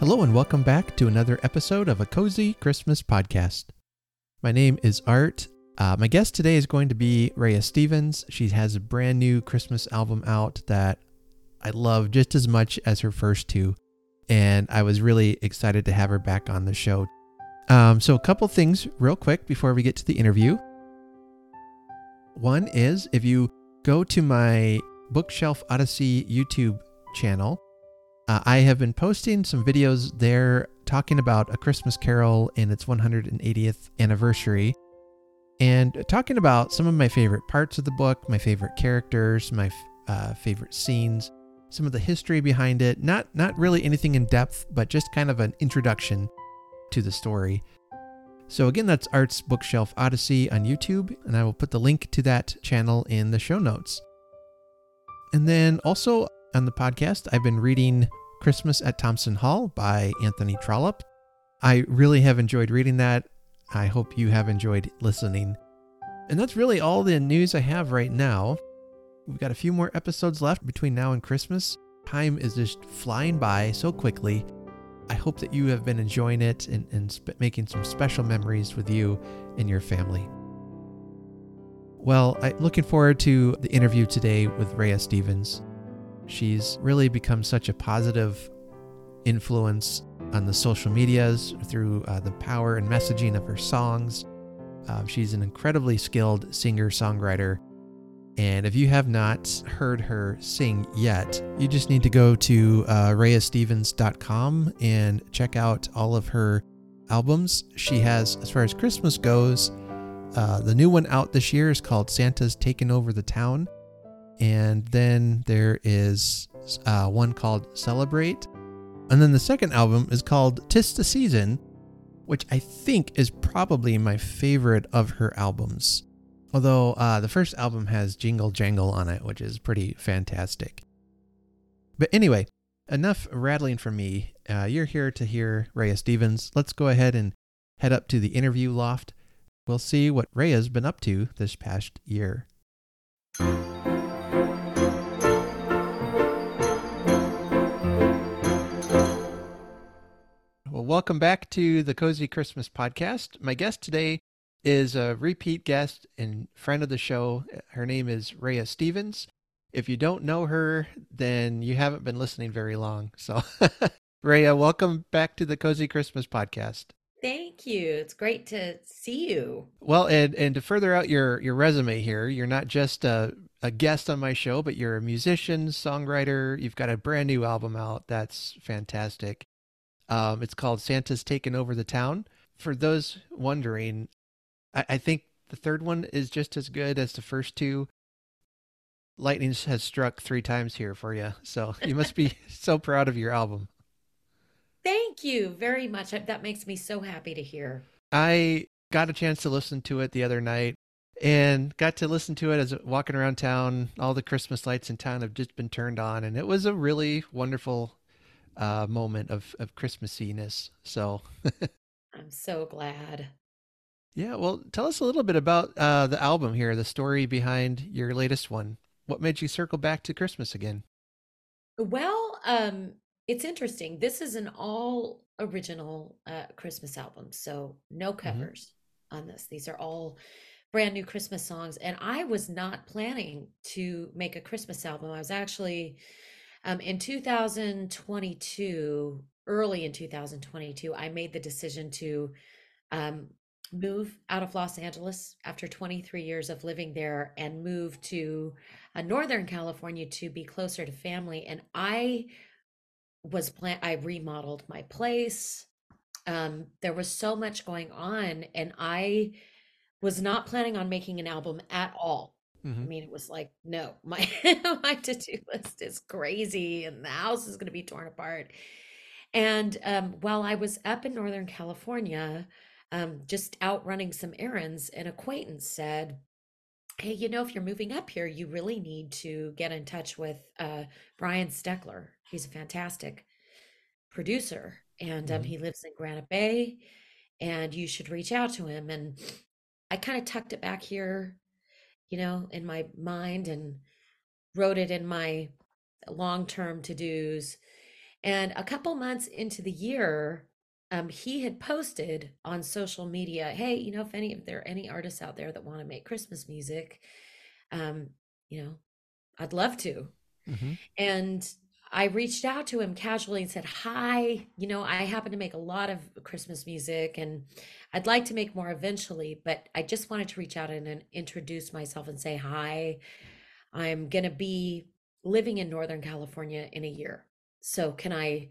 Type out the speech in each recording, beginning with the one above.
Hello, and welcome back to another episode of a Cozy Christmas podcast. My name is Art. Uh, my guest today is going to be Rehya Stevens. She has a brand new Christmas album out that I love just as much as her first two, and I was really excited to have her back on the show. Um, so, a couple things real quick before we get to the interview. One is if you go to my Bookshelf Odyssey YouTube channel, uh, I have been posting some videos there talking about A Christmas Carol and its 180th anniversary and talking about some of my favorite parts of the book, my favorite characters, my uh, favorite scenes, some of the history behind it. Not not really anything in depth, but just kind of an introduction to the story. So again, that's Art's Bookshelf Odyssey on YouTube, and I will put the link to that channel in the show notes. And then also on the podcast, I've been reading Christmas at Thompson Hall by Anthony Trollope. I really have enjoyed reading that. I hope you have enjoyed listening. And that's really all the news I have right now. We've got a few more episodes left between now and Christmas. Time is just flying by so quickly. I hope that you have been enjoying it and, and sp- making some special memories with you and your family. Well, I'm looking forward to the interview today with Rehya Stevens. She's really become such a positive influence on the social medias through uh, the power and messaging of her songs. Uh, she's an incredibly skilled singer songwriter. And if you have not heard her sing yet, you just need to go to uh, rehyastevens.com and check out all of her albums. She has, as far as Christmas goes, uh, the new one out this year is called Santa's Taken Over the Town. And then there is uh, one called Celebrate. And then the second album is called Tis the Season, which I think is probably my favorite of her albums. Although uh, the first album has Jingle Jangle on it, which is pretty fantastic. But anyway, enough rattling for me. Uh, you're here to hear Rehya Stevens. Let's go ahead and head up to the interview loft. We'll see what Rehya's been up to this past year. Welcome back to the Cozy Christmas Podcast. My guest today is a repeat guest and friend of the show. Her name is Rehya Stevens. If you don't know her, then you haven't been listening very long. So, Rehya, welcome back to the Cozy Christmas Podcast. Thank you. It's great to see you. Well, and and to further out your your resume here, you're not just a a guest on my show, but you're a musician, songwriter. You've got a brand new album out. That's fantastic. Um, it's called Santa's Taken Over the Town. For those wondering, I, I think the third one is just as good as the first two. Lightning has struck three times here for you, so you must be so proud of your album. Thank you very much. That makes me so happy to hear. I got a chance to listen to it the other night and got to listen to it as walking around town. All the Christmas lights in town have just been turned on, and it was a really wonderful uh, moment of of Christmassiness. So I'm so glad. Yeah, well, tell us a little bit about uh, the album here, the story behind your latest one. What made you circle back to Christmas again? Well, um, it's interesting. This is an all original uh, Christmas album, so no Mm-hmm. covers on this. These are all brand new Christmas songs, and I was not planning to make a Christmas album. I was actually um, in 2022, early in 2022, I made the decision to um, move out of Los Angeles after 23 years of living there and move to uh, Northern California to be closer to family. And I was plan I remodeled my place. Um, there was so much going on, and I was not planning on making an album at all. I Mhm. mean, it was like, no, my my to-do list is crazy and the house is going to be torn apart. And um, while I was up in Northern California, um, just out running some errands, an acquaintance said, Hey, you know, if you're moving up here, you really need to get in touch with uh, Brian Steckler. He's a fantastic producer, and um, Mhm. he lives in Granite Bay, and you should reach out to him. And I kind of tucked it back here, you know, in my mind and wrote it in my long term to dos. And a couple months into the year, um, he had posted on social media, "Hey, you know, if any if there are any artists out there that want to make Christmas music, um, you know, I'd love to." hmm And I reached out to him casually and said, Hi, you know, I happen to make a lot of Christmas music and I'd like to make more eventually, but I just wanted to reach out and, and introduce myself and say, Hi, I'm going to be living in Northern California in a year. So can I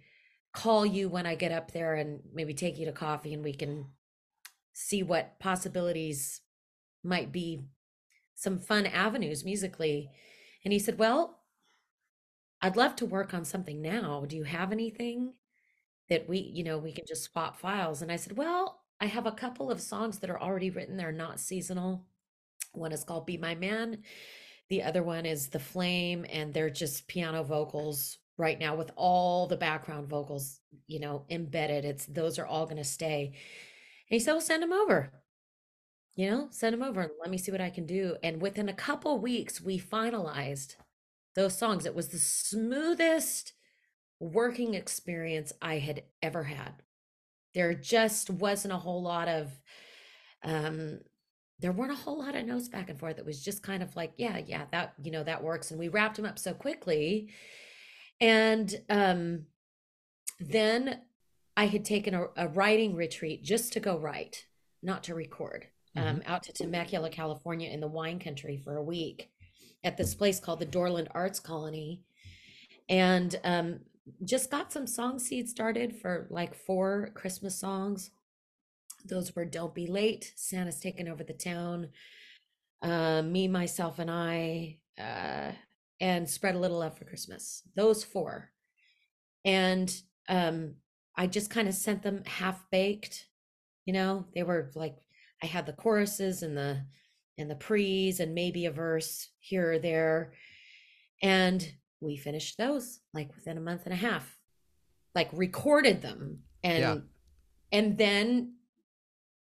call you when I get up there and maybe take you to coffee and we can see what possibilities might be some fun avenues musically? And he said, Well, I'd love to work on something now. Do you have anything that we, you know, we can just swap files? And I said, Well, I have a couple of songs that are already written. They're not seasonal. One is called Be My Man. The other one is The Flame, and they're just piano vocals right now with all the background vocals, you know, embedded. It's those are all going to stay. And he said, Well, send them over. You know, send them over and let me see what I can do. And within a couple weeks, we finalized those songs. It was the smoothest working experience I had ever had. There just wasn't a whole lot of um there weren't a whole lot of notes back and forth. It was just kind of like, yeah, yeah, that, you know, that works. And we wrapped them up so quickly. And um then I had taken a, a writing retreat just to go write, not to record, hmm um, out to Temecula, California in the wine country for a week at this place called the Dorland Arts Colony and um, just got some song seeds started for like four Christmas songs. Those were Don't Be Late, Santa's Taken Over the Town, uh, Me, Myself, and I, uh, and Spread a Little Love for Christmas. Those four. And um, I just kind of sent them half baked, you know, they were like, I had the choruses and the and the pre's and maybe a verse here or there. And we finished those like within a month and a half, like recorded them. Yeah. And and then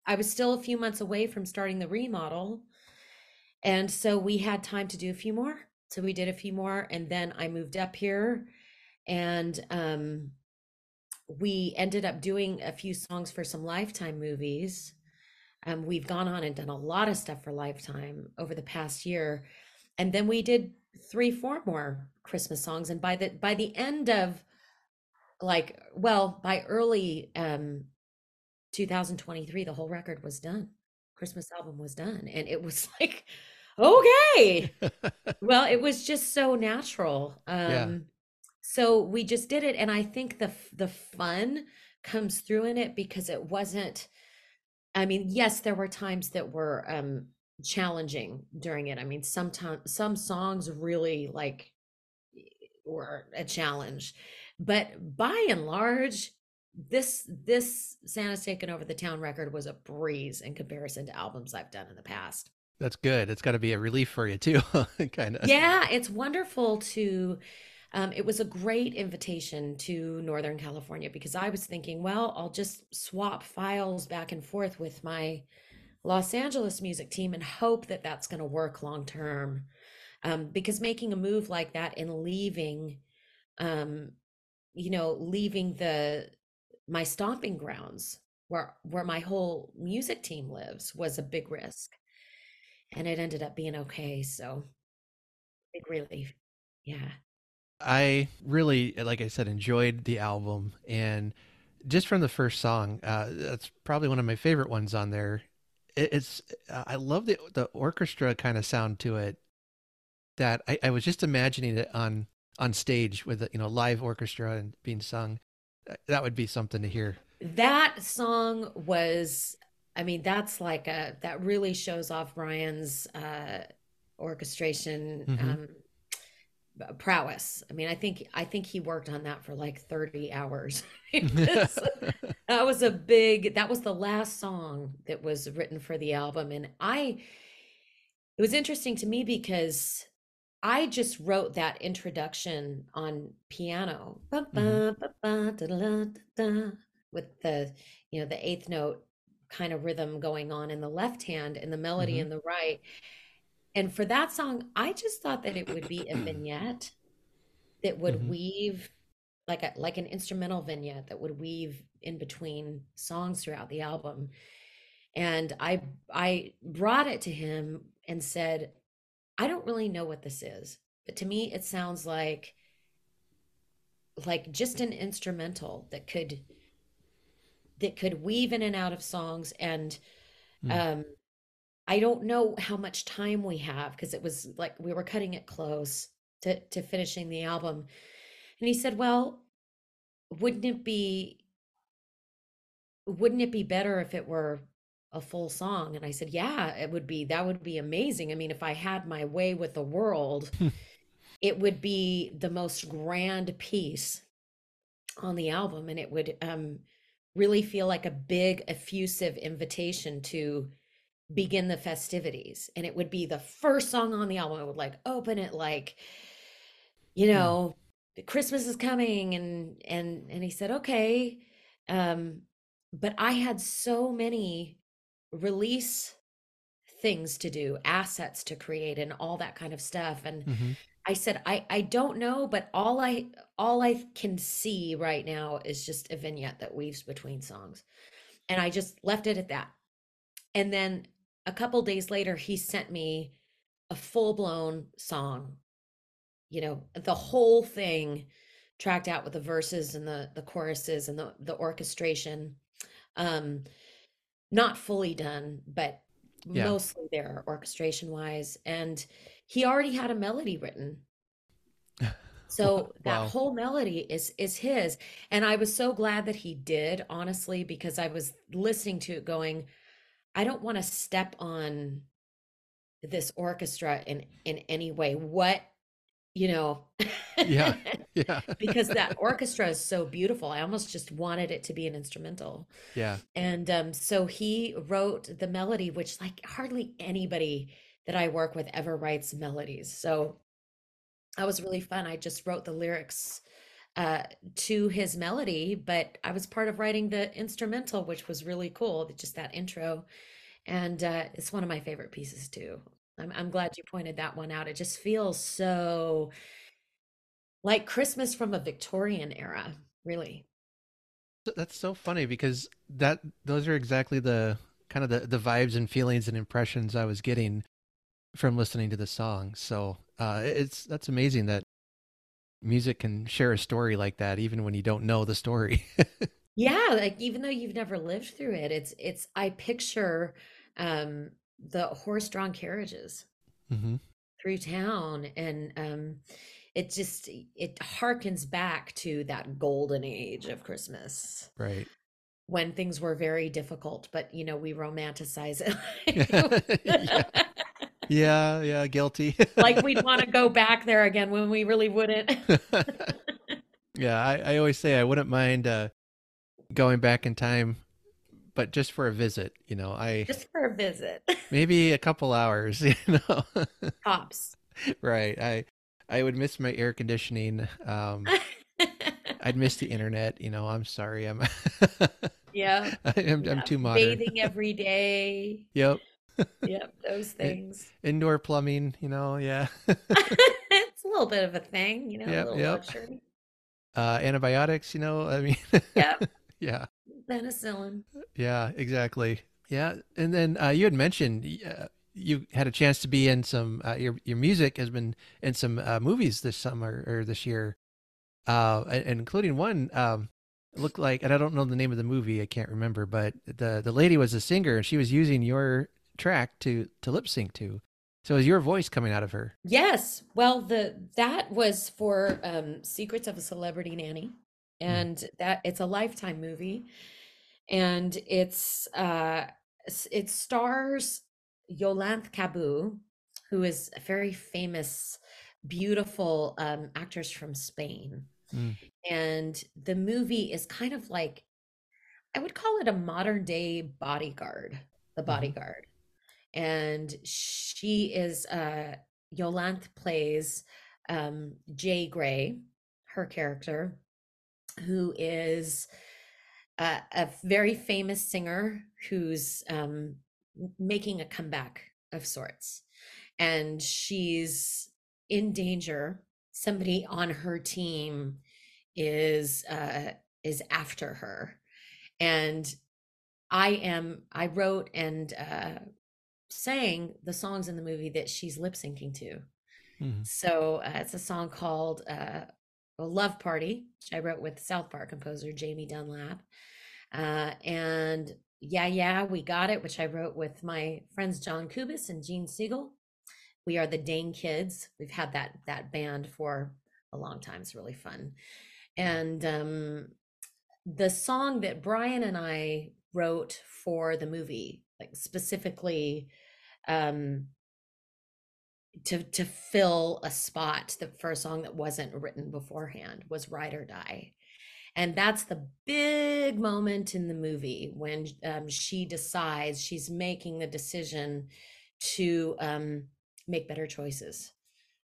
I was still a few months away from starting the remodel. And so we had time to do a few more. So we did a few more. And then I moved up here and um, we ended up doing a few songs for some Lifetime movies. Um, we've gone on and done a lot of stuff for Lifetime over the past year. And then we did three, four more Christmas songs. And by the by the end of like, well, by early um 2023, the whole record was done. Christmas album was done. And it was like, okay. Well, it was just so natural. Yeah. Um, so we just did it, and I think the the fun comes through in it because it wasn't. I mean, yes, there were times that were um challenging during it. I mean, sometimes some songs really like were a challenge, but by and large, this this Santa's Taken Over the Town record was a breeze in comparison to albums I've done in the past. That's good. It's got to be a relief for you too, kind of. Yeah, it's wonderful to um, it was a great invitation to Northern California because I was thinking, well, I'll just swap files back and forth with my Los Angeles music team and hope that that's going to work long term. Um, because making a move like that and leaving, um, you know, leaving the my stomping grounds where where my whole music team lives was a big risk, and it ended up being okay. So big relief. Yeah. I really, like I said, enjoyed the album, and just from the first song, uh, that's probably one of my favorite ones on there. It, it's uh, I love the the orchestra kind of sound to it. That I, I was just imagining it on on stage with a, you know live orchestra and being sung. That would be something to hear. That song was, I mean, that's like a, that really shows off Brian's uh orchestration hmm um prowess. I mean, I think I think he worked on that for like 30 hours. That was a big, that was the last song that was written for the album. And I, it was interesting to me because I just wrote that introduction on piano hmm da, with the, you know, the eighth note kind of rhythm going on in the left hand and the melody hmm in the right. And for that song, I just thought that it would be a vignette that would hmm weave like a like an instrumental vignette that would weave in between songs throughout the album. And I I brought it to him and said, I don't really know what this is, but to me it sounds like like just an instrumental that could that could weave in and out of songs and mm. um I don't know how much time we have because it was like we were cutting it close to to finishing the album. And he said, "Well, wouldn't it be wouldn't it be better if it were a full song?" And I said, "Yeah, it would be. That would be amazing. I mean, if I had my way with the world, it would be the most grand piece on the album and it would um really feel like a big effusive invitation to begin the festivities and it would be the first song on the album it would like open it like you know christmas is coming and and and he said okay um but i had so many release things to do assets to create and all that kind of stuff and mm-hmm. i said i i don't know but all i all i can see right now is just a vignette that weaves between songs and i just left it at that. And then a couple days later he sent me a full-blown song you know the whole thing tracked out with the verses and the the choruses and the the orchestration um not fully done but yeah. mostly there orchestration wise and he already had a melody written so that wow. whole melody is is his and i was so glad that he did honestly because i was listening to it going I don't want to step on this orchestra in in any way. What you know yeah yeah. because that orchestra is so beautiful. I almost just wanted it to be an instrumental. Yeah. And um so he wrote the melody which like hardly anybody that i work with ever writes melodies. So that was really fun. I just wrote the lyrics uh to his melody but i was part of writing the instrumental which was really cool just that intro and uh, it's one of my favorite pieces too. I'm, I'm glad you pointed that one out. It just feels so like Christmas from a Victorian era, really. That's so funny because that those are exactly the kind of the, the vibes and feelings and impressions I was getting from listening to the song. So uh, it's that's amazing that music can share a story like that, even when you don't know the story. yeah, like even though you've never lived through it, it's it's I picture um, the horse-drawn carriages mm-hmm. through town, and um, it just it harkens back to that golden age of Christmas, right? When things were very difficult, but you know we romanticize it. yeah. yeah, yeah, guilty. like we'd want to go back there again when we really wouldn't. yeah, I, I always say I wouldn't mind uh, going back in time but just for a visit, you know, I just for a visit. maybe a couple hours, you know. Tops. right. I I would miss my air conditioning. Um I'd miss the internet, you know. I'm sorry. I'm Yeah. I'm, yeah. I'm too modern. Bathing every day. Yep. Yep, those things. Indoor plumbing, you know, yeah. it's a little bit of a thing, you know, yep, a little yep. luxury. Uh antibiotics, you know, I mean Yeah. yeah penicillin. Yeah, exactly. Yeah, and then uh, you had mentioned uh, you had a chance to be in some. Uh, your your music has been in some uh, movies this summer or this year, uh, including one. Um, looked like, and I don't know the name of the movie. I can't remember, but the the lady was a singer, and she was using your track to to lip sync to. So is your voice coming out of her? Yes. Well, the that was for um, Secrets of a Celebrity Nanny, hmm. and mm. that it's a lifetime movie and it's uh it stars Yolanthe Cabau, who is a very famous, beautiful um, actress from Spain. Mm. And the movie is kind of like, I would call it a modern day bodyguard, the mm-hmm. bodyguard. Mm-hmm. And she is, uh, Yolanthe plays um, Jay Gray, her character, who is uh, a very famous singer who's um, making a comeback of sorts. And she's in danger. Somebody on her team is uh, is after her, and I am I wrote and uh, sang the songs in the movie that she's lip syncing to. Mm-hmm. So uh, it's a song called uh, "Love Party," which I wrote with South Park composer Jamie Dunlap, uh, and "Yeah Yeah We Got It," which I wrote with my friends John Kubis and Gene Siegel. We are the Dane Kids. We've had that that band for a long time. It's really fun, and um, the song that Brian and I wrote for the movie, like specifically um to to fill a spot the first song that wasn't written beforehand was ride or die and that's the big moment in the movie when um, she decides she's making the decision to um, make better choices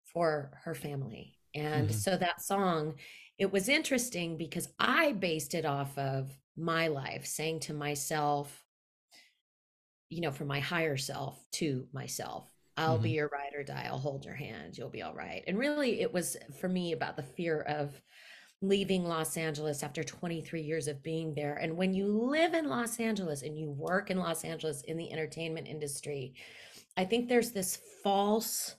for her family and mm-hmm. so that song it was interesting because i based it off of my life saying to myself you know from my higher self to myself I'll mm-hmm. be your ride or die. I'll hold your hand. You'll be all right. And really, it was for me about the fear of leaving Los Angeles after 23 years of being there. And when you live in Los Angeles and you work in Los Angeles in the entertainment industry, I think there's this false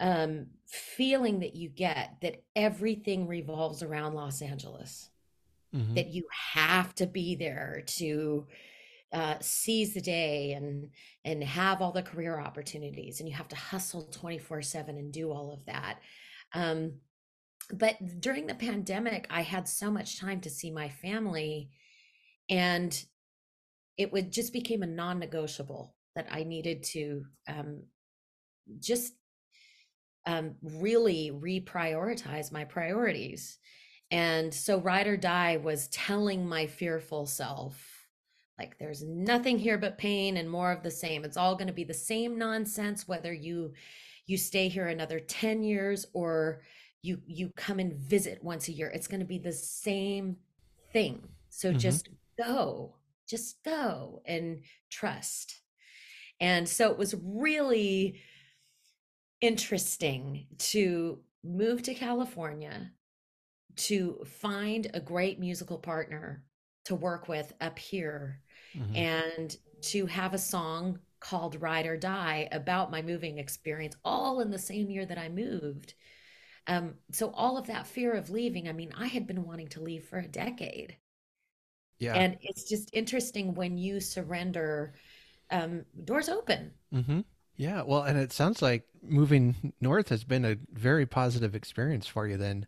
um, feeling that you get that everything revolves around Los Angeles, mm-hmm. that you have to be there to uh, seize the day and and have all the career opportunities and you have to hustle 24 7 and do all of that. Um, but during the pandemic i had so much time to see my family and it would just became a non-negotiable that i needed to um, just um, really reprioritize my priorities. And so ride or die was telling my fearful self like there's nothing here but pain and more of the same. It's all going to be the same nonsense whether you you stay here another 10 years or you you come and visit once a year. It's going to be the same thing. So mm-hmm. just go just go and trust. And so it was really interesting to move to california to find a great musical partner to work with up here mm-hmm. and to have a song called Ride or Die about my moving experience, all in the same year that I moved. Um, so all of that fear of leaving, I mean, I had been wanting to leave for a decade. Yeah. And it's just interesting when you surrender, um, doors open. Mm-hmm. Yeah. Well, and it sounds like moving north has been a very positive experience for you then.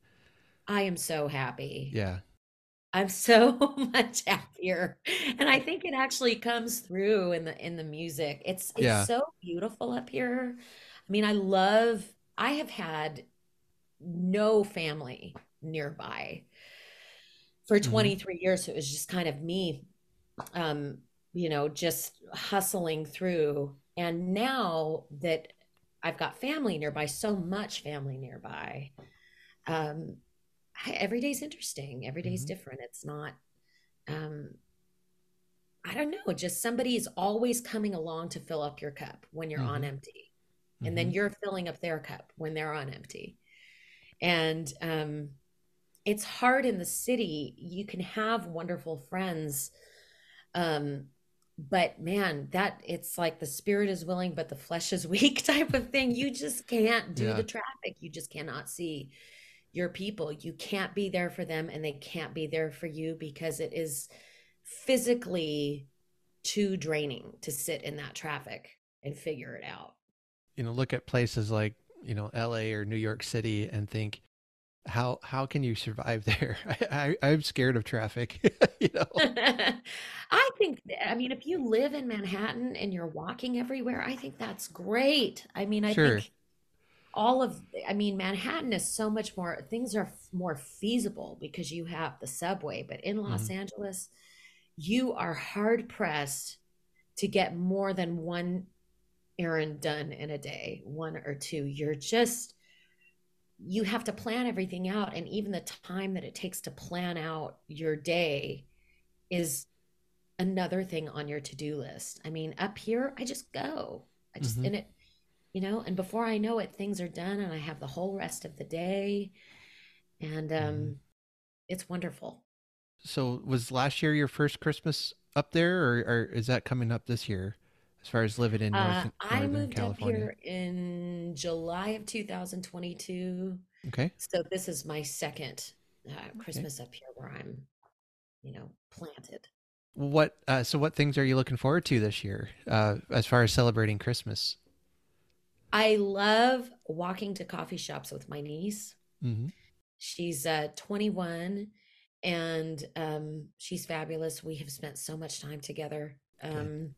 I am so happy. Yeah. I'm so much happier. And I think it actually comes through in the in the music. It's it's yeah. so beautiful up here. I mean, I love I have had no family nearby for mm-hmm. 23 mm-hmm. years. So it was just kind of me um, you know, just hustling through. And now that I've got family nearby, so much family nearby, um, every day's interesting. Every day's mm-hmm. different. It's not, um, I don't know, just somebody is always coming along to fill up your cup when you're mm-hmm. on empty. And mm-hmm. then you're filling up their cup when they're on empty. And um, it's hard in the city. You can have wonderful friends. Um, but man, that it's like the spirit is willing, but the flesh is weak type of thing. You just can't do yeah. the traffic. You just cannot see your people. You can't be there for them and they can't be there for you because it is physically too draining to sit in that traffic and figure it out. You know, look at places like, you know, LA or New York City and think, how how can you survive there? I, I am scared of traffic. you know, I think I mean if you live in Manhattan and you're walking everywhere, I think that's great. I mean, I sure. think all of i mean manhattan is so much more things are more feasible because you have the subway but in los mm-hmm. angeles you are hard pressed to get more than one errand done in a day one or two you're just you have to plan everything out and even the time that it takes to plan out your day is another thing on your to-do list i mean up here i just go i just mm-hmm. and it you know and before i know it things are done and i have the whole rest of the day and um mm. it's wonderful. So was last year your first Christmas up there, or, or is that coming up this year? As far as living in Uh, North, I Northern moved up California. here in July of 2022. Okay. So this is my second uh, Okay. Christmas up here where I'm, you know, planted. What? Uh, so what things are you looking forward to this year, uh, as far as celebrating Christmas? I love walking to coffee shops with my niece. hmm She's uh, 21 and um, she's fabulous. We have spent so much time together. Um,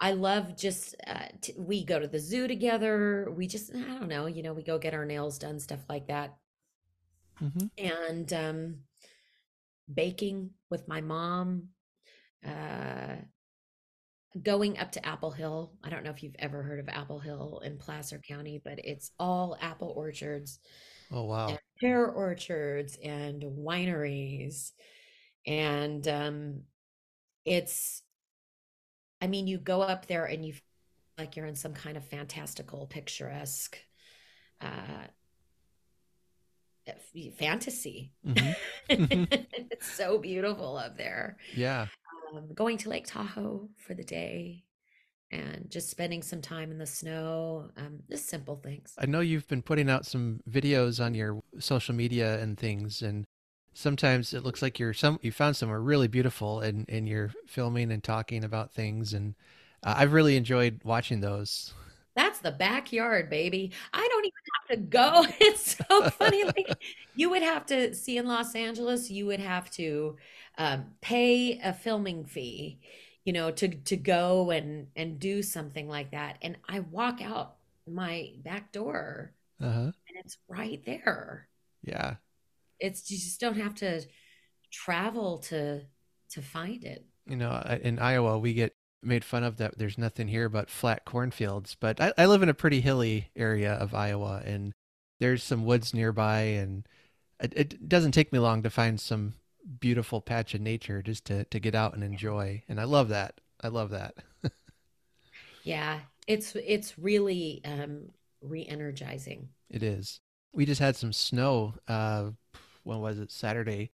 I love just, uh, t- we go to the zoo together. We just, I don't know, you know, we go get our nails done, stuff like that. hmm And um, baking with my mom, uh, going up to Apple Hill. I don't know if you've ever heard of Apple Hill in Placer County, but it's all apple orchards Oh wow. pear orchards and wineries. And um, it's, I mean, you go up there and you feel like you're in some kind of fantastical, picturesque uh, f- fantasy. hmm It's so beautiful up there. Yeah. Um, going to Lake Tahoe for the day and just spending some time in the snow. Um, just simple things. I know you've been putting out some videos on your social media and things, and sometimes it looks like you're some you found somewhere really beautiful, and and you're filming and talking about things, and uh, I've really enjoyed watching those. That's the backyard, baby. I don't even have to go. It's so funny. Like you would have to see in Los Angeles, you would have to um, pay a filming fee, you know, to to go and and do something like that. And I walk out my back door Uh huh. and it's right there. Yeah. It's you just don't have to travel to to find it. You know, in Iowa, we get made fun of that there's nothing here but flat cornfields, but I, I live in a pretty hilly area of Iowa, and there's some woods nearby, and it, it doesn't take me long to find some beautiful patch of nature just to, to get out and enjoy. And I love that. I love that. Yeah, it's it's really um re-energizing. It is. We just had some snow. Uh, when was it? Saturday.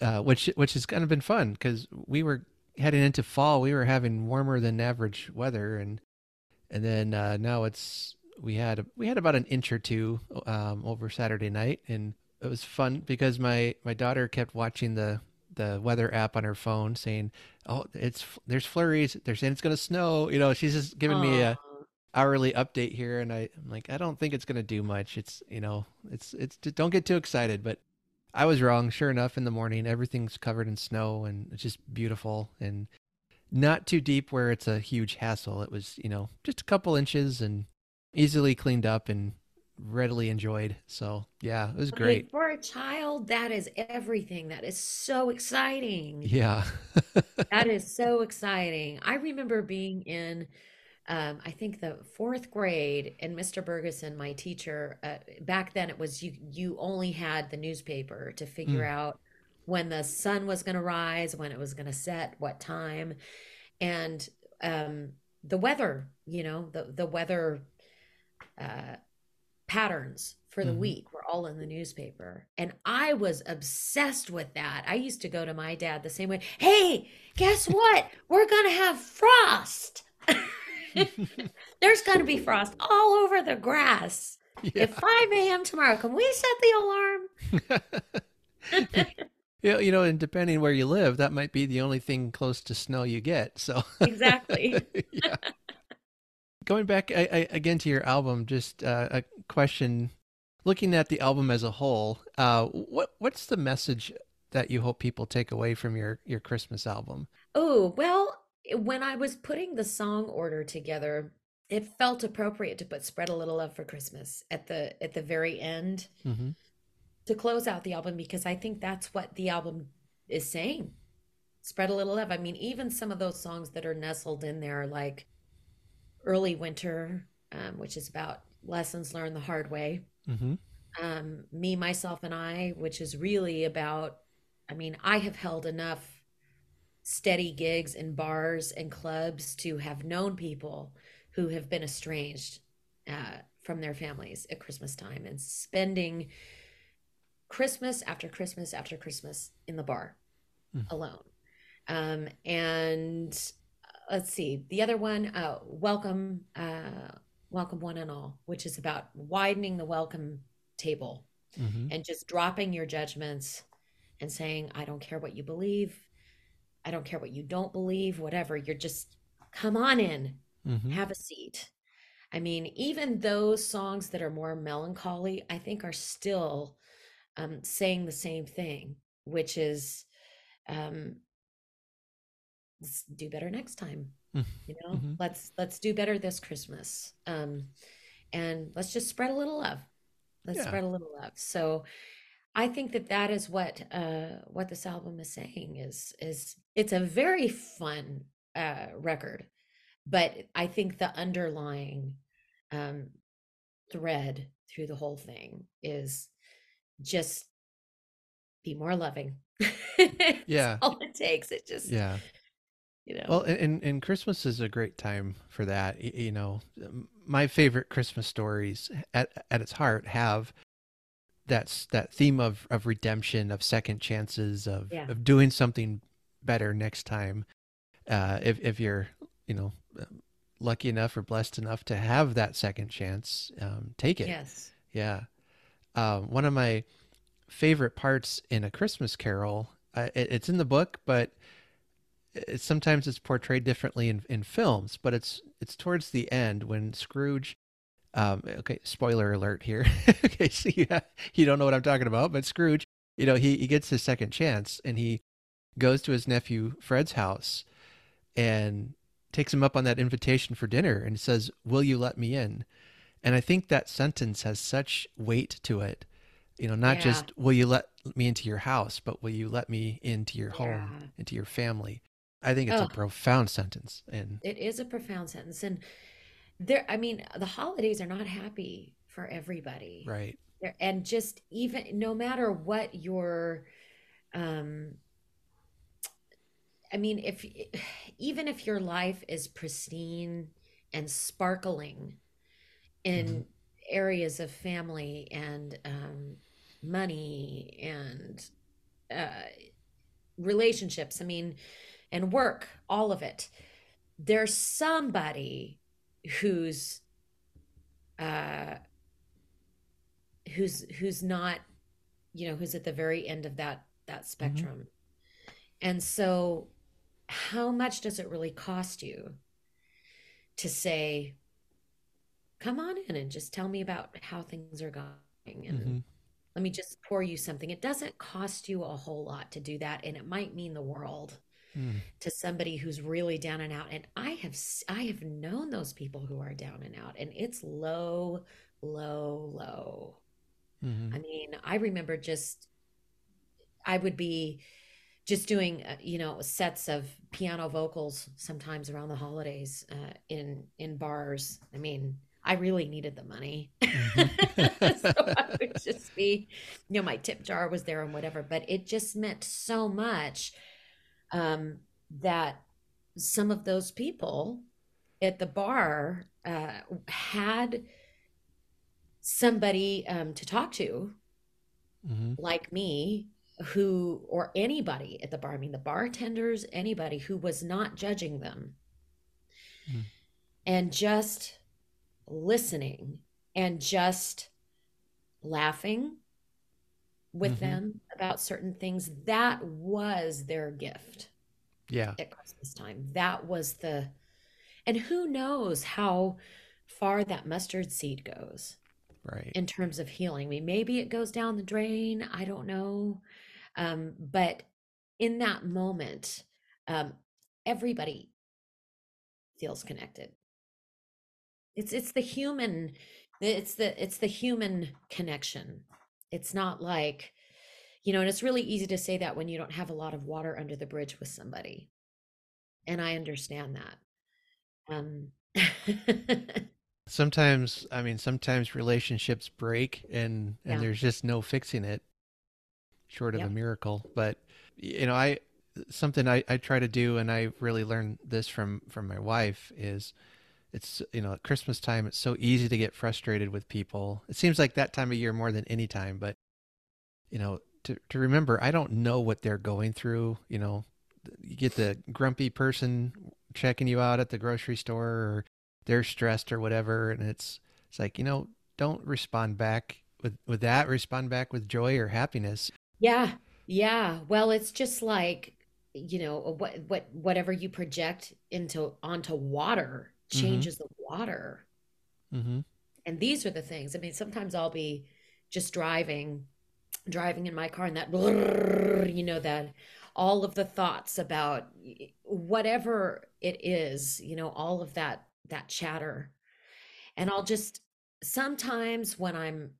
Uh, which which has kind of been fun because we were heading into fall. We were having warmer than average weather, and and then uh, now it's we had we had about an inch or two um, over Saturday night, and it was fun because my my daughter kept watching the the weather app on her phone, saying, "Oh, it's there's flurries. They're saying it's going to snow." You know, she's just giving me a hourly update here and I, I'm like, I don't think it's gonna do much. It's you know, it's it's don't get too excited, but I was wrong. Sure enough, in the morning everything's covered in snow and it's just beautiful and not too deep where it's a huge hassle. It was, you know, just a couple inches and easily cleaned up and readily enjoyed. So yeah, it was great. for a child, that is everything. That is so exciting. Yeah. That is so exciting. I remember being in, um, I think the fourth grade, and Mr. Bergeson, my teacher, uh, back then it was you you only had the newspaper to figure Mm, out when the sun was going to rise, when it was going to set, what time, and um, the weather, you know, the the weather uh, patterns for the mhm. week were all in the newspaper. And I was obsessed with that. I used to go to my dad the same way. Hey, guess what? We're going to have frost. There's going to be frost all over the grass Yeah. at 5 a.m. tomorrow. Can we set the alarm? Yeah, you know, and depending where you live, that might be the only thing close to snow you get. So, Exactly. yeah. Going back I, I, again to your album, just uh, a question. Looking at the album as a whole, uh, what what's the message that you hope people take away from your your Christmas album? Oh, well, when I was putting the song order together, it felt appropriate to put Spread a Little Love for Christmas at the at the very end. hmm to close out the album because I think that's what the album is saying. Spread a little love. I mean, even some of those songs that are nestled in there, like Early Winter, um, which is about lessons learned the hard way. hmm Um, Me, Myself, and I, which is really about, I mean, I have held enough steady gigs in bars and clubs to have known people who have been estranged uh, from their families at Christmas time and spending Christmas after Christmas after Christmas in the bar Mm. alone. Um, and uh, let's see, the other one, uh, welcome, uh, welcome one and all, which is about widening the welcome table hmm and just dropping your judgments and saying, I don't care what you believe. I don't care what you don't believe, whatever. You're just come on in, hmm have a seat. I mean, even those songs that are more melancholy, I think are still um, saying the same thing, which is um, let's do better next time. Mm, You know, mhm. let's let's do better this Christmas, um, and let's just spread a little love. Let's Yeah. spread a little love. So, I think that that is what uh, what this album is saying is is it's a very fun uh, record, but I think the underlying um, thread through the whole thing is just be more loving. Yeah. all it takes. It just Yeah. you know. Well, and- and Christmas is a great time for that. You know, my favorite Christmas stories at at its heart have that's that theme of of redemption, of second chances, of Yeah. of doing something better next time. Uh, if if you're you know lucky enough or blessed enough to have that second chance, um, take it. yes. Yeah. Um, one of my favorite parts in A Christmas Carol, uh, it, it's in the book, but it, sometimes it's portrayed differently in, in films, but it's it's towards the end when Scrooge um okay, spoiler alert here. okay, so you, you don't know what I'm talking about, but Scrooge, you know, he, he gets his second chance and he goes to his nephew Fred's house and takes him up on that invitation for dinner and says, "Will you let me in?" And I think that sentence has such weight to it. You know, not Yeah. just will you let me into your house, but will you let me into your home, Yeah. into your family? I think it's Oh. a profound sentence. And It is a profound sentence. And there, I mean, the holidays are not happy for everybody. right. There- And just even no matter what your, um, I mean, if even if your life is pristine and sparkling in Mhm. areas of family and um, money and uh, relationships, I mean, and work, all of it, there's somebody who's uh, who's who's not, you know, who's at the very end of that that spectrum. And so, how much does it really cost you to say, come on in and just tell me about how things are going and Mhm. let me just pour you something. It doesn't cost you a whole lot to do that, and it might mean the world Mm. to somebody who's really down and out. And I have i have known those people who are down and out, and it's low, low, low. Mhm. I mean, I remember just I would be just doing uh, you know sets of piano vocals sometimes around the holidays uh, in in bars. I mean, I really needed the money, Mhm. so I would just be, you know, my tip jar was there and whatever. But it just meant so much um, that some of those people at the bar uh, had somebody um, to talk to Mhm. like me who or anybody at the bar i mean the bartenders anybody who was not judging them Mm. and just listening and just laughing with Mhm. them about certain things that was their gift Yeah. at christmas time that was the and who knows how far that mustard seed goes Right. in terms of healing. I mean, maybe it goes down the drain. I don't know. Um, but in that moment, um, everybody feels connected. It's it's the human, it's the it's the human connection. It's not like, you know, and it's really easy to say that when you don't have a lot of water under the bridge with somebody. And I understand that. Um sometimes i mean sometimes relationships break and and Yeah. there's just no fixing it short of a miracle but you know i something I, I try to do and i really learned this from from my wife is it's you know at christmas time it's so easy to get frustrated with people it seems like that time of year more than any time but you know, to, to remember, I don't know what they're going through. You know, you get the grumpy person checking you out at the grocery store or they're stressed or whatever. And it's, it's like, you know, don't respond back with, with that, respond back with joy or happiness. Yeah. Yeah. Well, it's just like, you know, what, what, whatever you project into onto water Mm-hmm. changes the water. Mm-hmm. And these are the things. I mean, sometimes I'll be just driving, driving in my car, and that, you know, that all of the thoughts about whatever it is, you know, all of that that chatter. And I'll just sometimes when I'm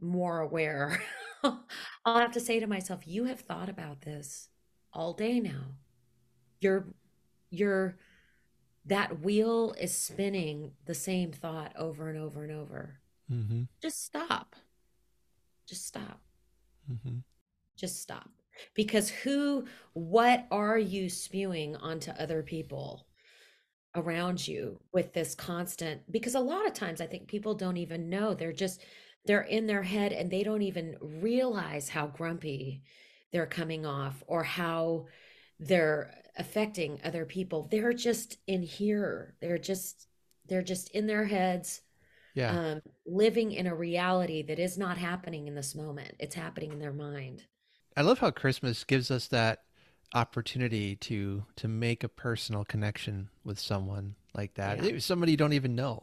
more aware, I'll have to say to myself, "You have thought about this all day now. You're you're that wheel is spinning the same thought over and over and over. Mm-hmm. Just stop. Just stop. Mm-hmm. Just stop. Because who, what are you spewing onto other people around you with this constant? Because a lot of times I think people don't even know. They're just, they're in their head and they don't even realize how grumpy they're coming off or how they're affecting other people. They're just in here. They're just, they're just in their heads Yeah. um, living in a reality that is not happening in this moment. It's happening in their mind. I love how Christmas gives us that opportunity to to make a personal connection with someone like that. Yeah. Somebody you don't even know.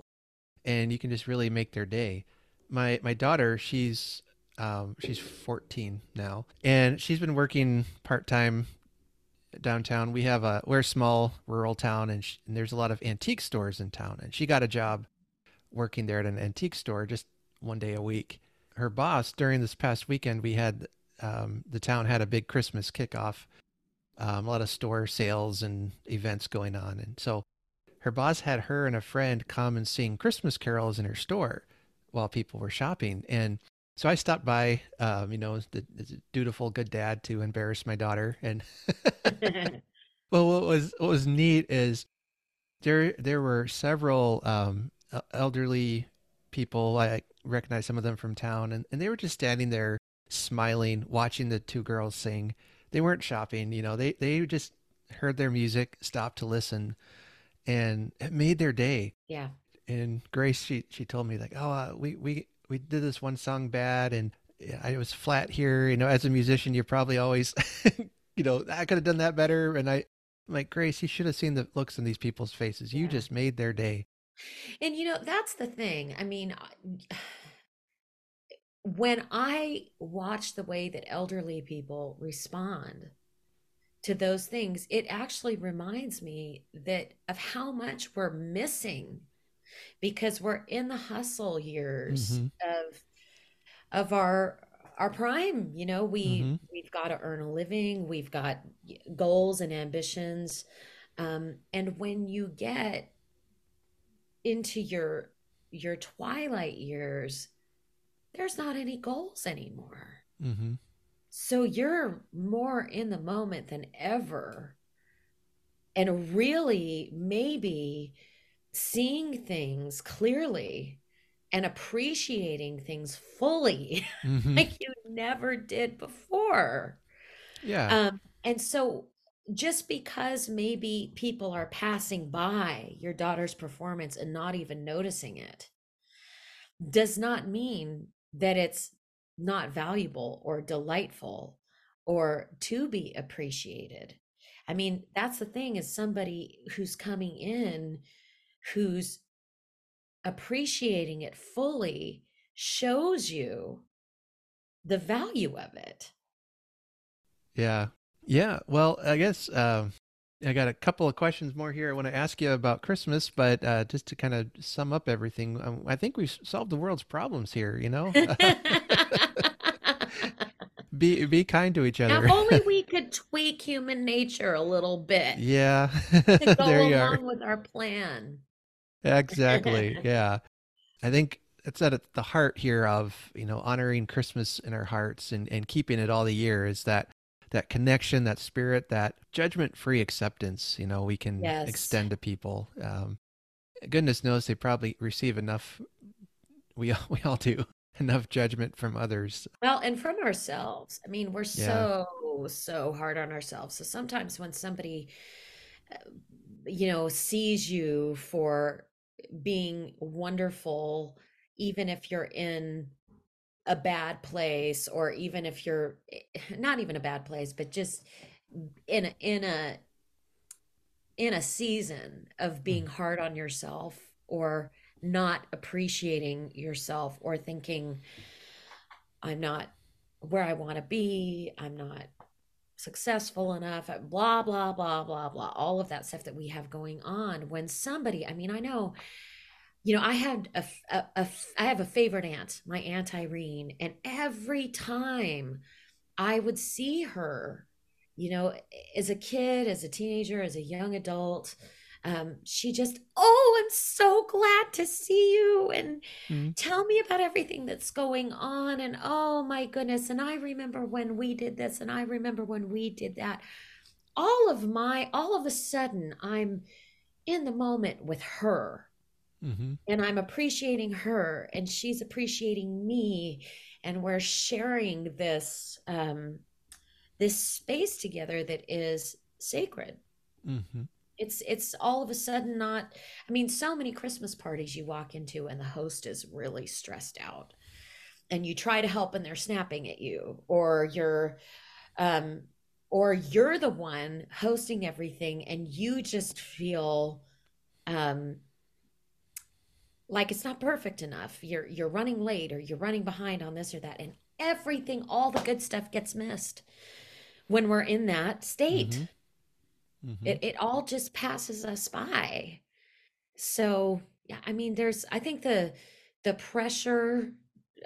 And you can just really make their day. My my daughter, she's um she's 14 now, and she's been working part-time downtown. We have a we're a small rural town and, sh- and there's a lot of antique stores in town and she got a job working there at an antique store just one day a week. Her boss during this past weekend we had um, the town had a big Christmas kickoff, um, a lot of store sales and events going on, and so her boss had her and a friend come and sing Christmas carols in her store while people were shopping, and so I stopped by, um, you know, the, the dutiful good dad to embarrass my daughter, and well, what was what was neat is there there were several um, elderly people. I recognized some of them from town, and, and they were just standing there smiling, watching the two girls sing. They weren't shopping, you know. They they just heard their music, stopped to listen, and it made their day. yeah. And Grace, she she told me like, oh, uh, we we we did this one song bad, and I was flat here. You know, as a musician, you're probably always, you know, I could have done that better. And I, I'm like, Grace, you should have seen the looks in these people's faces. You Yeah. just made their day. And you know, that's the thing. I mean, when I watch the way that elderly people respond to those things, it actually reminds me that of how much we're missing because we're in the hustle years Mhm. of of our our prime you know we Mhm. we've got to earn a living we've got goals and ambitions um, and when you get into your your twilight years there's not any goals anymore Mm-hmm. so you're more in the moment than ever and really maybe seeing things clearly and appreciating things fully Mm-hmm. like you never did before Yeah. um, and so just because maybe people are passing by your daughter's performance and not even noticing it does not mean that it's not valuable or delightful or to be appreciated. I mean, that's the thing is somebody who's coming in who's appreciating it fully shows you the value of it. Yeah. Yeah. Well, I guess um, I got a couple of questions more here I want to ask you about Christmas, but uh, just to kind of sum up everything, um, I think we've solved the world's problems here, you know? be be kind to each other. If only we could tweak human nature a little bit yeah. to go there you along are. with our plan. Exactly. Yeah. I think it's at the heart here of, you know, honoring Christmas in our hearts and, and keeping it all the year is that that connection, that spirit, that judgment-free acceptance, you know, we can Yes. extend to people. Um, goodness knows they probably receive enough. We all, we all do. enough judgment from others. Well, and from ourselves. I mean, we're yeah. so so hard on ourselves. So sometimes when somebody uh, you know sees you for being wonderful even if you're in a bad place or even if you're eh, not even a bad place but just in a, in a in a season of being mm. hard on yourself or not appreciating yourself or thinking i'm not where i want to be i'm not successful enough blah blah blah blah blah all of that stuff that we have going on when somebody i mean i know you know i had a, a, a i have a favorite aunt my aunt irene and every time i would see her you know, as a kid, as a teenager, as a young adult, um, she just, oh, I'm so glad to see you and mm-hmm. tell me about everything that's going on. And oh my goodness. And I remember when we did this, and I remember when we did that. All of my, all of a sudden, I'm in the moment with her. Mm-hmm. And I'm appreciating her, and she's appreciating me, and we're sharing this um, this space together that is sacred. Mm-hmm. It's it's all of a sudden not. I mean, so many Christmas parties you walk into and the host is really stressed out, and you try to help and they're snapping at you, or you're, um, or you're the one hosting everything and you just feel, um, like it's not perfect enough. You're you're running late or you're running behind on this or that, and everything, all the good stuff gets missed when we're in that state. Mm-hmm. Mm-hmm. It, it all just passes us by. So, yeah, I mean, there's, I think the, the pressure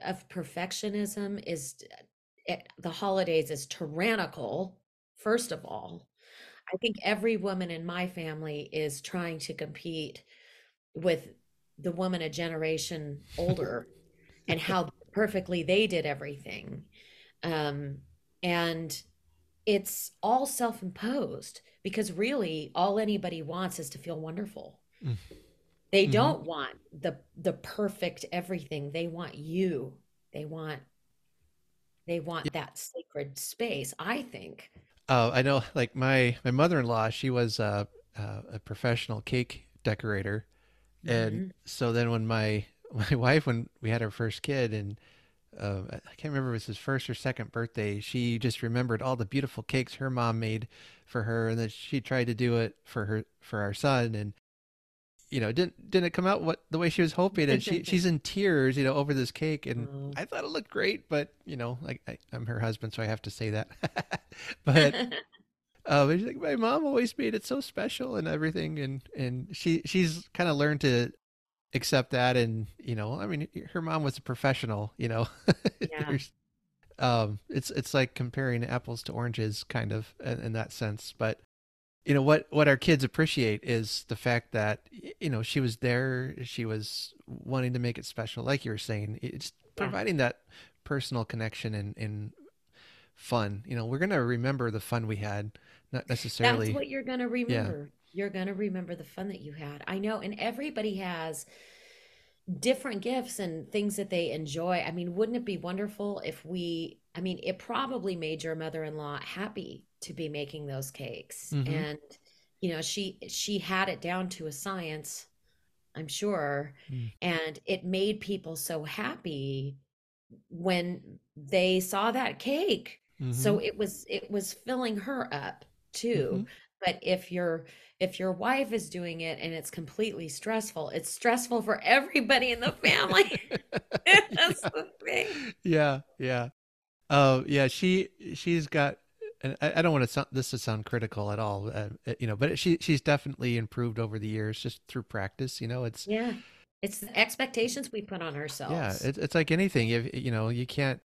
of perfectionism is it, the holidays is tyrannical, first of all. I think every woman in my family is trying to compete with the woman a generation older and how perfectly they did everything. Um, and it's all self-imposed because really all anybody wants is to feel wonderful. Mm. They mm-hmm. don't want the the perfect everything. They want you. They want they want yeah. that sacred space, I think. Oh, I know like my my mother-in-law, she was a a professional cake decorator. Mm-hmm. And so then when my my wife when we had our first kid and uh, I can't remember if it was his first or second birthday. She just remembered all the beautiful cakes her mom made for her, and then she tried to do it for her for our son, and you know didn't didn't come out what the way she was hoping, and she she's in tears, you know, over this cake, and oh. I thought it looked great, but you know, like I, am her husband, so I have to say that, but. Uh, she's like, my mom always made it so special and everything, and and she she's kind of learned to accept that and you know i mean her mom was a professional you know? Yeah. um it's it's like comparing apples to oranges kind of in, in, that sense but you know what what our kids appreciate is the fact that you know she was there she was wanting to make it special like you were saying it's providing that personal connection and, and fun you know? We're gonna remember the fun we had not necessarily that's what you're gonna remember you're going to remember the fun that you had. I know. And everybody has different gifts and things that they enjoy. I mean, wouldn't it be wonderful if we, I mean, it probably made your mother in law happy to be making those cakes. Mm-hmm. And, you know, she, she had it down to a science, I'm sure. Mm. And it made people so happy when they saw that cake. Mm-hmm. So it was, it was filling her up too. Mm-hmm. But if you're, if your wife is doing it and it's completely stressful, it's stressful for everybody in the family. That's yeah. the thing. Yeah, yeah. Oh, uh, yeah. She she's got. And I, I don't want to sound, this to sound critical at all, uh, uh, you know, but she she's definitely improved over the years just through practice. You know, it's yeah, it's the expectations we put on ourselves. Yeah, it, it's like anything. If you know, you can't.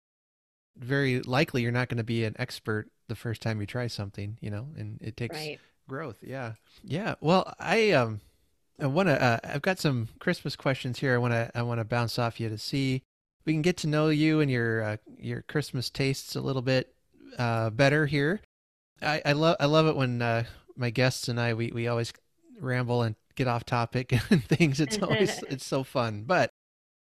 Very likely, you're not going to be an expert the first time you try something. You know, and it takes right. growth. Yeah. Yeah. Well i um i want to uh, i've got some christmas questions here i want to i want to bounce off you to see. We can get to know you and your uh, your christmas tastes a little bit uh, better here. I i love i love it when uh, my guests and i we, we always ramble and get off topic and things. It's always it's so fun. But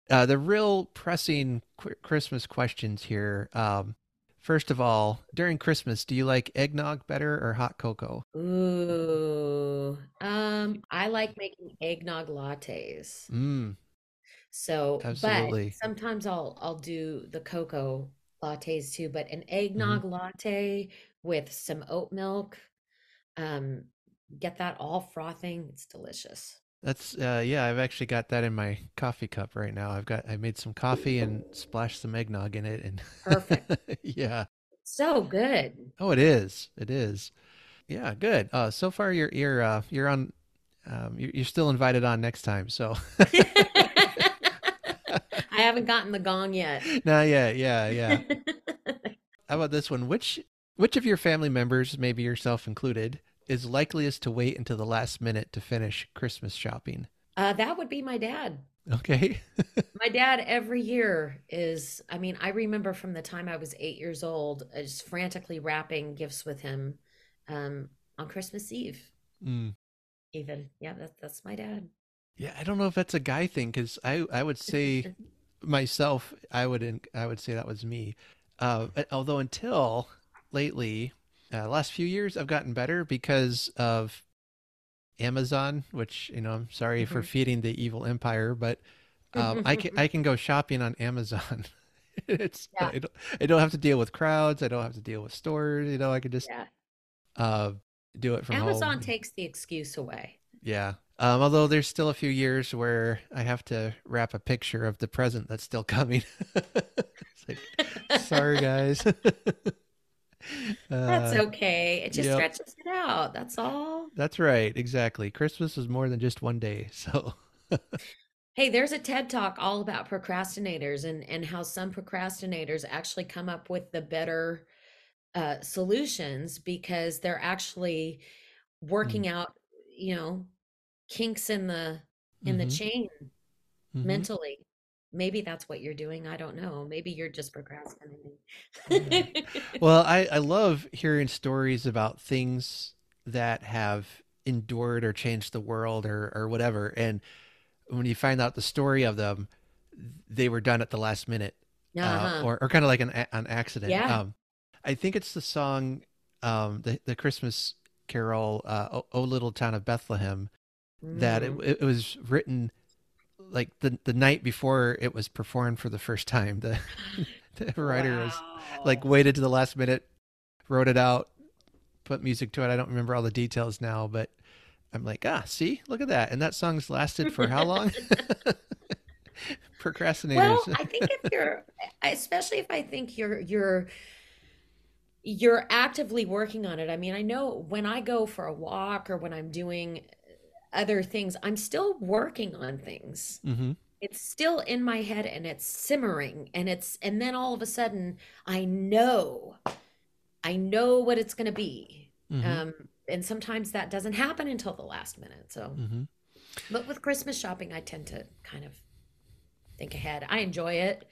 Uh, the real pressing qu- Christmas questions here. Um, first of all, during Christmas, do you like eggnog better or hot cocoa? Ooh. Um, I like making eggnog lattes. Mm, So, but sometimes I'll I'll do the cocoa lattes too, but an hmm eggnog latte with some oat milk, um, get that all frothing. It's delicious. That's uh, yeah. I've actually got that in my coffee cup right now. I've got I made some coffee and splashed some eggnog in it, and Perfect. yeah. So good. Oh, it is. It is. Yeah, good. Uh, so far you're you're uh, you're on. Um, you're, you're still invited on next time. So I haven't gotten the gong yet. no, yeah, yeah, yeah. How about this one? Which which of your family members, maybe yourself included, is likeliest to wait until the last minute to finish Christmas shopping? Uh, that would be my dad. Okay. My dad every year is, I mean, I remember from the time I was eight years old, uh, just frantically wrapping gifts with him um, on Christmas Eve, Mm. even. Yeah, that, that's my dad. Yeah, I don't know if that's a guy thing because I I would say myself I would I would say that was me. Uh, although until lately, uh, last few years I've gotten better because of Amazon, which you know I'm sorry for Mhm. feeding the evil empire, but um, I can I can go shopping on Amazon. it's Yeah, I don't, I don't have to deal with crowds. I don't have to deal with stores. You know, I could just yeah. uh, do it from Amazon home. takes the excuse away. Yeah. Um, although there's still a few years where I have to wrap a picture of the present that's still coming. like, sorry guys. That's uh, okay. It just yep. stretches it out. That's all. That's right. Exactly. Christmas is more than just one day. So, Hey, there's a TED Talk all about procrastinators and and how some procrastinators actually come up with the better uh, solutions because they're actually mm, working out, you know, kinks in the in the mm-hmm, chain mm-hmm. mentally. Maybe that's what you're doing. I don't know. Maybe you're just procrastinating. Yeah. Well, I, I love hearing stories about things that have endured or changed the world or, or whatever. And when you find out the story of them, they were done at the last minute, uh, Uh-huh. or or kind of like an an accident. Yeah. Um, I think it's the song, um, the the Christmas carol, uh, "O, o Little Town of Bethlehem," that it, Mm. it was written like the the night before it was performed for the first time. The the writer was like waited to the last minute, wrote it out, put music to it. I don't remember all the details now, but I'm like, ah, see, look at that. And that song's lasted for how long? Well, I think if you're, especially if I think you're you're you're actively working on it. I mean, I know when I go for a walk or when I'm doing other things, I'm still working on things. hmm It's still in my head and it's simmering and it's and then all of a sudden I know, I know what it's going to be. hmm Um, and sometimes that doesn't happen until the last minute. So, hmm but with Christmas shopping, I tend to kind of think ahead. I enjoy it.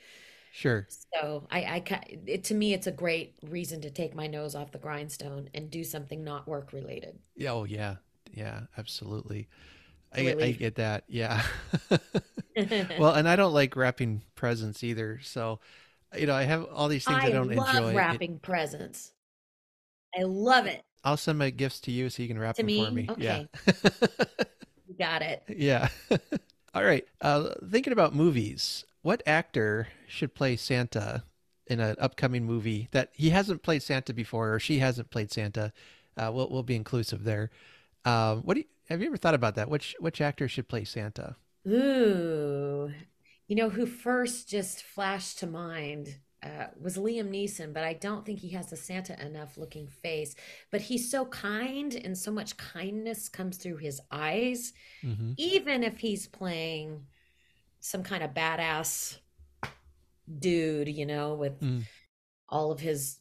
Sure. So I, I, it, to me, it's a great reason to take my nose off the grindstone and do something not work related. Yeah. Oh, yeah. Yeah. Absolutely. I, relief. get that. Yeah. well, and I don't like wrapping presents either. So, you know, I have all these things I I don't enjoy. It, wrapping presents. I love it. I'll send my gifts to you so you can wrap To them for me, me. Yeah. you got it. yeah. All right. Uh, thinking about movies, what actor should play Santa in an upcoming movie that he hasn't played Santa before or she hasn't played Santa? Uh, we'll we'll be inclusive there. Um, what do you, have you ever thought about that? Which which actor should play Santa? Ooh, you know who first just flashed to mind uh, was Liam Neeson, but I don't think he has a Santa enough looking face. But he's so kind, and so much kindness comes through his eyes, hmm even if he's playing some kind of badass dude, you know, with Mm, all of his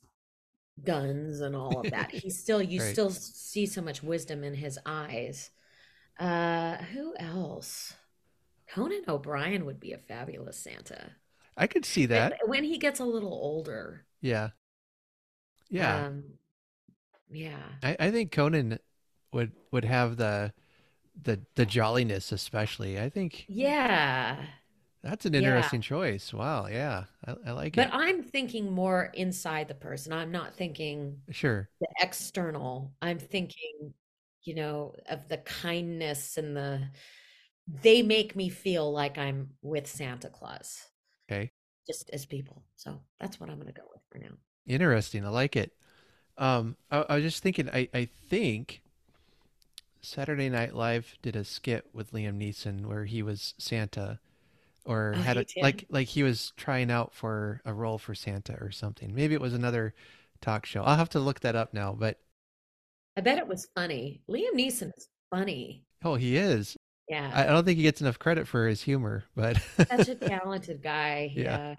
guns and all of that. He still, you right. still see so much wisdom in his eyes. Uh, who else? Conan O'Brien would be a fabulous Santa. I could see that. when he gets a little older, Yeah. Yeah. um, yeah. I, I think Conan would would have the the the jolliness especially. I think Yeah. That's an Yeah. interesting choice. Wow. Yeah. I, I like But it. But I'm thinking more inside the person. I'm not thinking Sure. the external. I'm thinking, you know, of the kindness and the they make me feel like I'm with Santa Claus Okay. just as people. So that's what I'm going to go with for now. Interesting. I like it. Um, I, I was just thinking. I, I think Saturday Night Live did a skit with Liam Neeson where he was Santa, or Oh, had a like like he was trying out for a role for Santa or something. Maybe it was another talk show. I'll have to look that up now. But I bet it was funny. Liam Neeson is funny. oh, he is. Yeah. I, I don't think he gets enough credit for his humor. But Such a talented guy. Yeah. Yeah.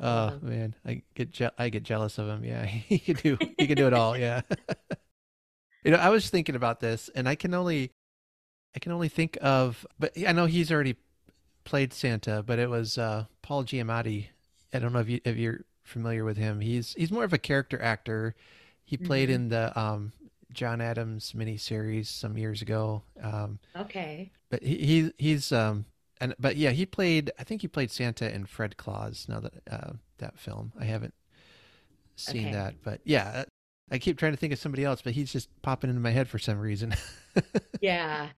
oh Um, man, I get je- I get jealous of him. Yeah, he can do he can do it all. Yeah. you know, I was thinking about this, and I can only I can only think of, but I know he's already played Santa, but it was uh, Paul Giamatti. I don't know if you if you're familiar with him. He's he's more of a character actor. He played Mhm. in the um, John Adams miniseries some years ago. Um, Okay. but he, he he's um and but yeah he played I think he played Santa in Fred Claus. Now that uh, that film I haven't seen Okay. that, but yeah. I keep trying to think of somebody else, but he's just popping into my head for some reason. Yeah.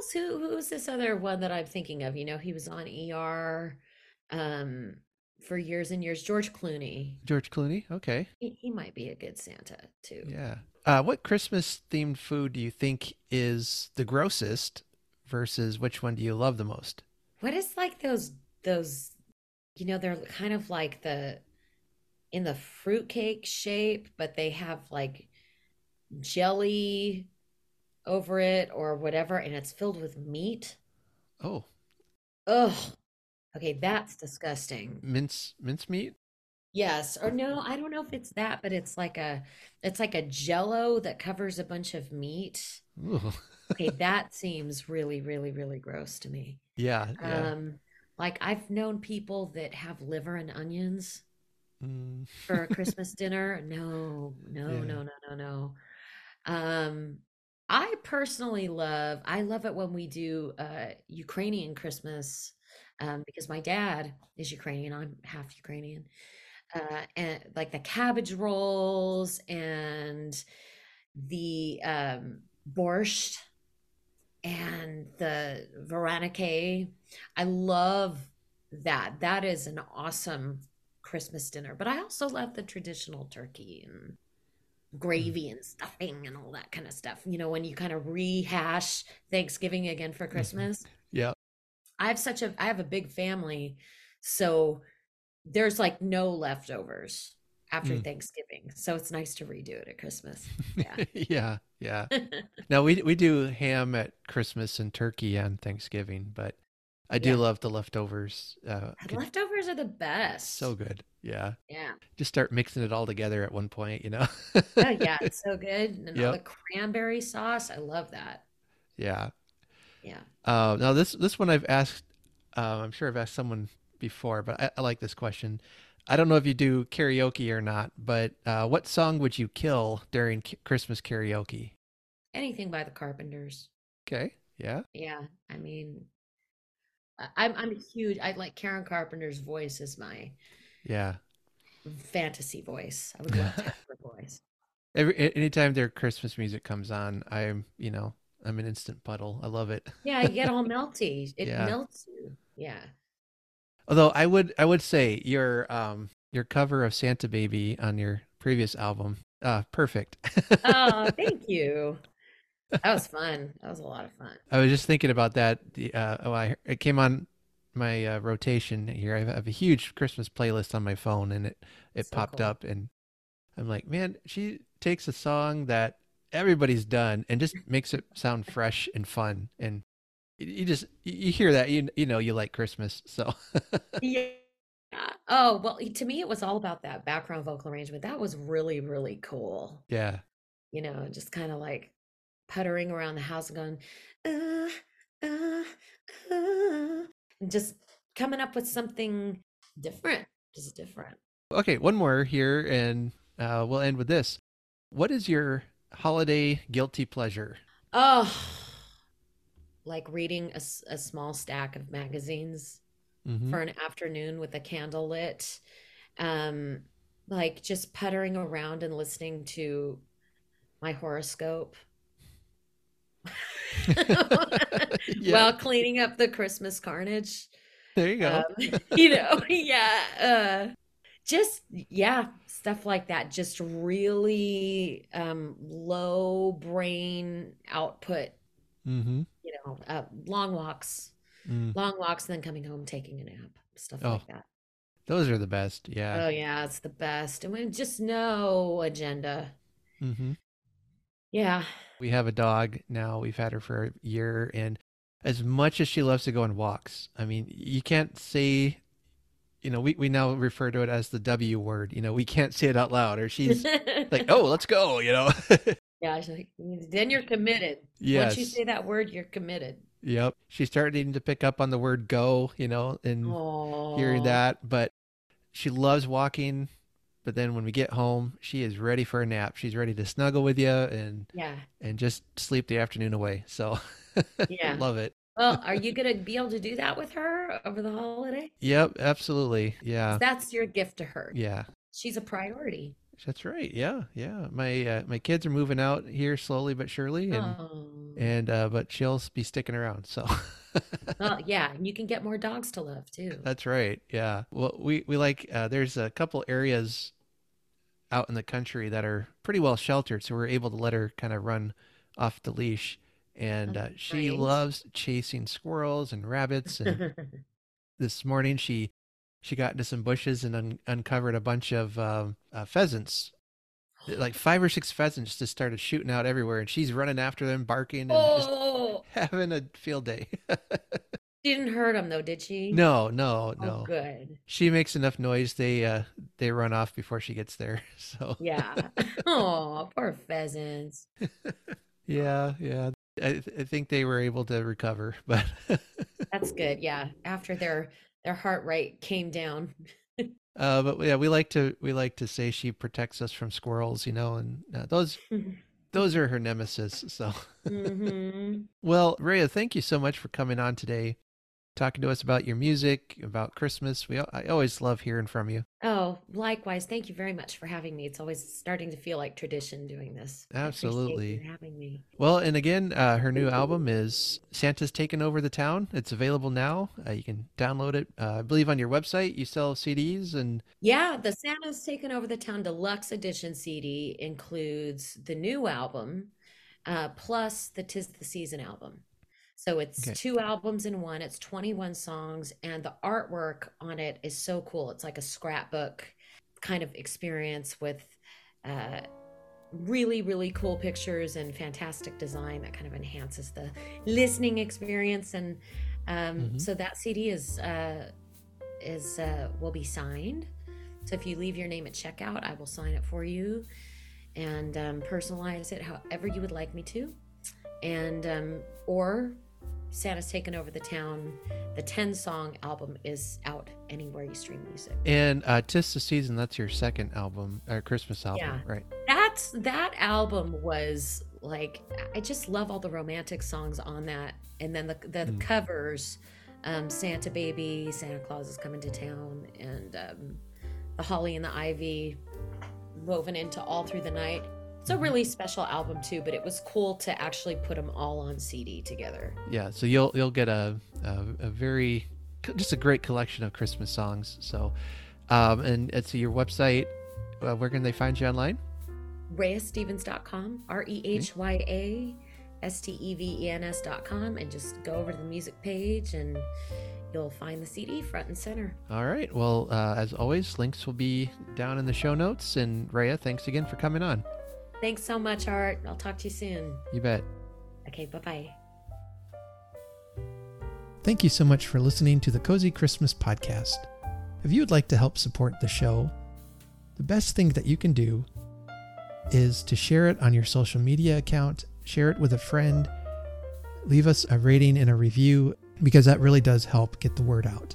Else? Who who's this other one that I'm thinking of? You know, he was on ER um for years and years. George Clooney. George Clooney. Okay. He, he might be a good Santa too. Yeah. Uh, what Christmas themed food do you think is the grossest versus which one do you love the most? What is like those those you know, they're kind of like the in the fruitcake shape, but they have like jelly over it or whatever, and it's filled with meat. Oh, Ugh. Okay, that's disgusting. mince mince meat? Yes, or no, I don't know if it's that, but it's like a it's like a jello that covers a bunch of meat. Okay, that seems really, really, really gross to me. yeah. Yeah. Um, like I've known people that have liver and onions Mm, for a Christmas dinner. No, no, Yeah. no, no, no, no. Um, I personally love, I love it when we do uh Ukrainian Christmas, um, because my dad is Ukrainian, I'm half Ukrainian. Uh, and like the cabbage rolls and the um borscht and the Varenyky. I love that. That is an awesome Christmas dinner. But I also love the traditional turkey and gravy and stuffing and all that kind of stuff. You know, when you kind of rehash Thanksgiving again for Christmas. yeah. I have such a I have a big family, so there's like no leftovers after Mm. Thanksgiving. So it's nice to redo it at Christmas. Yeah. yeah. Yeah. Now we we do ham at Christmas and turkey on Thanksgiving, but I do Yeah. love the leftovers. Uh, The leftovers are the best. so good. Yeah. Yeah. Just start mixing it all together at one point, you know. Oh yeah, it's so good. And all the cranberry sauce, I love that. yeah. Yeah. Uh, now this this one I've asked. Uh, I'm sure I've asked someone before, but I, I like this question. I don't know if you do karaoke or not, but uh, what song would you kill during k- Christmas karaoke? Anything by the Carpenters. Okay. Yeah. Yeah. I mean, I'm I'm huge. I like Karen Carpenter's voice is my Yeah. fantasy voice. I would love to have her voice. Every anytime their Christmas music comes on, I'm you know I'm an instant puddle. I love it. Yeah, you get all melty. It Yeah. melts you. Yeah. Although I would I would say your um your cover of Santa Baby on your previous album, uh, perfect. Oh, thank you. That was fun. That was a lot of fun. I was just thinking about that. The uh, oh, I it came on my uh, rotation here. I have a huge Christmas playlist on my phone, and it it So popped cool. up, and I'm like, man, she takes a song that everybody's done and just makes it sound fresh and fun, and you- you just you you hear that you you know you like Christmas, so Yeah. Oh, well, to me, it was all about that background vocal arrangement. That was really, really cool. yeah, You know, just kind of like puttering around the house and going, uh, uh, uh, and just coming up with something different, just different. okay. One more here, and uh, we'll end with this. What is your holiday guilty pleasure? Oh, like reading a small stack of magazines Mhm. for an afternoon with a candle lit. Um, like just puttering around and listening to my horoscope Yeah. while cleaning up the Christmas carnage. there you go. Um, you know, yeah. Uh, just, yeah, stuff like that. Just really um, low brain output, mm-hmm. you know, uh, long walks, Mm. long walks, and then coming home, taking a nap, stuff Oh, like that. Those are the best. Yeah. Oh, yeah, it's the best. And when just no agenda. mm-hmm. Yeah. We have a dog now. We've had her for a year, and as much as she loves to go on walks, I mean, you can't say, you know, we, we now refer to it as the W word. You know, we can't say it out loud, or she's like, "Oh, let's go," you know. yeah. she's like, mm, then you're committed. yes. Once you say that word, you're committed. Yep. She's starting to pick up on the word "go," you know, and Oh, hearing that. But she loves walking. But then when we get home, she is ready for a nap. She's ready to snuggle with you and Yeah. and just sleep the afternoon away. So Yeah. love it. Well, are you going to be able to do that with her over the holiday? Yep, absolutely. Yeah. That's your gift to her. Yeah. She's a priority. That's right. Yeah, yeah. My uh, my kids are moving out here slowly but surely, and Oh. and uh, but she'll be sticking around. So Well, yeah, and you can get more dogs to love too. that's right. Yeah. Well, we we like uh, there's a couple areas out in the country that are pretty well sheltered, so we're able to let her kind of run off the leash, and uh, she loves chasing squirrels and rabbits. And this morning she she got into some bushes and un- uncovered a bunch of um, uh, pheasants. Like five or six pheasants just started shooting out everywhere and she's running after them barking and just oh, having a field day she didn't hurt him though, did she? no no Oh, no good. she makes enough noise they uh they run off before she gets there so Yeah. Oh, poor pheasants. yeah yeah I, th- I think they were able to recover but That's good. Yeah. After their their heart rate came down. uh but yeah we like to we like to say she protects us from squirrels you know and uh, those those are her nemesis so hmm Well, Rehya, thank you so much for coming on today, talking to us about your music, about Christmas. We I always love hearing from you. Oh, likewise. Thank you very much for having me. It's always starting to feel like tradition doing this. Absolutely. having me. Well, and again, uh, her new album is Santa's Taken Over the Town. It's available now. Uh, you can download it. Uh, I believe on your website you sell CDs and Yeah, the Santa's Taken Over the Town Deluxe Edition CD includes the new album, uh, plus the Tis the Season album. So it's Okay. two albums in one. It's 21 songs, and the artwork on it is so cool. It's like a scrapbook kind of experience with uh, really, really cool pictures and fantastic design that kind of enhances the listening experience. And um, Mhm. so that CD is uh, is uh, will be signed. So if you leave your name at checkout, I will sign it for you and um, personalize it however you would like me to. And um, or Santa's taken over the town. The 10 song album is out anywhere you stream music. and uh, Tis the Season. That's your second album or Christmas album, Yeah. right? That's that album was like I just love all the romantic songs on that, and then the the Mm. covers, um, Santa Baby, Santa Claus is coming to town, and um, the Holly and the Ivy woven into all through the night. It's a really special album too, but it was cool to actually put them all on CD together. Yeah. So you'll you'll get a a, a very just a great collection of Christmas songs. So, um, and it's your website. Uh, where can they find you online? RehyaStevens.com, R E H Y A S T E V E N S.com, and just go over to the music page and you'll find the CD front and center. All right. Well, uh, as always, links will be down in the show notes. And Rehya, thanks again for coming on. Thanks so much, Art. I'll talk to you soon. You bet. Okay, bye bye. Thank you so much for listening to the Cozy Christmas Podcast. If you would like to help support the show, the best thing that you can do is to share it on your social media account, share it with a friend, leave us a rating and a review because that really does help get the word out.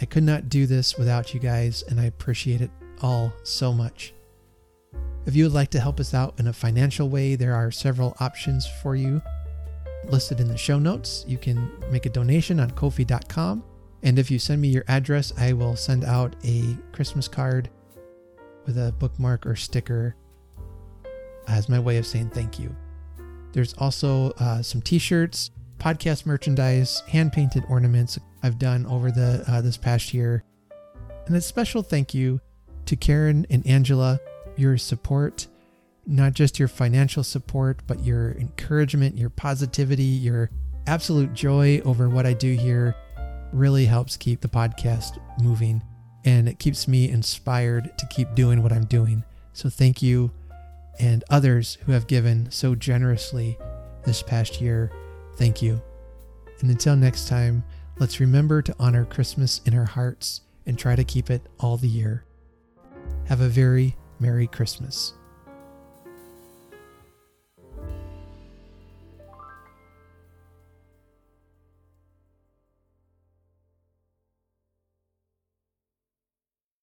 I could not do this without you guys, and I appreciate it all so much. If you would like to help us out in a financial way, there are several options for you. listed in the show notes. You can make a donation on ko-fi.com. And if you send me your address, I will send out a Christmas card with a bookmark or sticker as my way of saying thank you. There's also uh, some t-shirts, podcast merchandise, hand-painted ornaments I've done over the uh, this past year. And a special thank you to Karen and Angela, your support, not just your financial support, but your encouragement, your positivity, your absolute joy over what I do here really helps keep the podcast moving and it keeps me inspired to keep doing what I'm doing. So thank you and others who have given so generously this past year. Thank you. And until next time, let's remember to honor Christmas in our hearts and try to keep it all the year. Have a very Merry Christmas.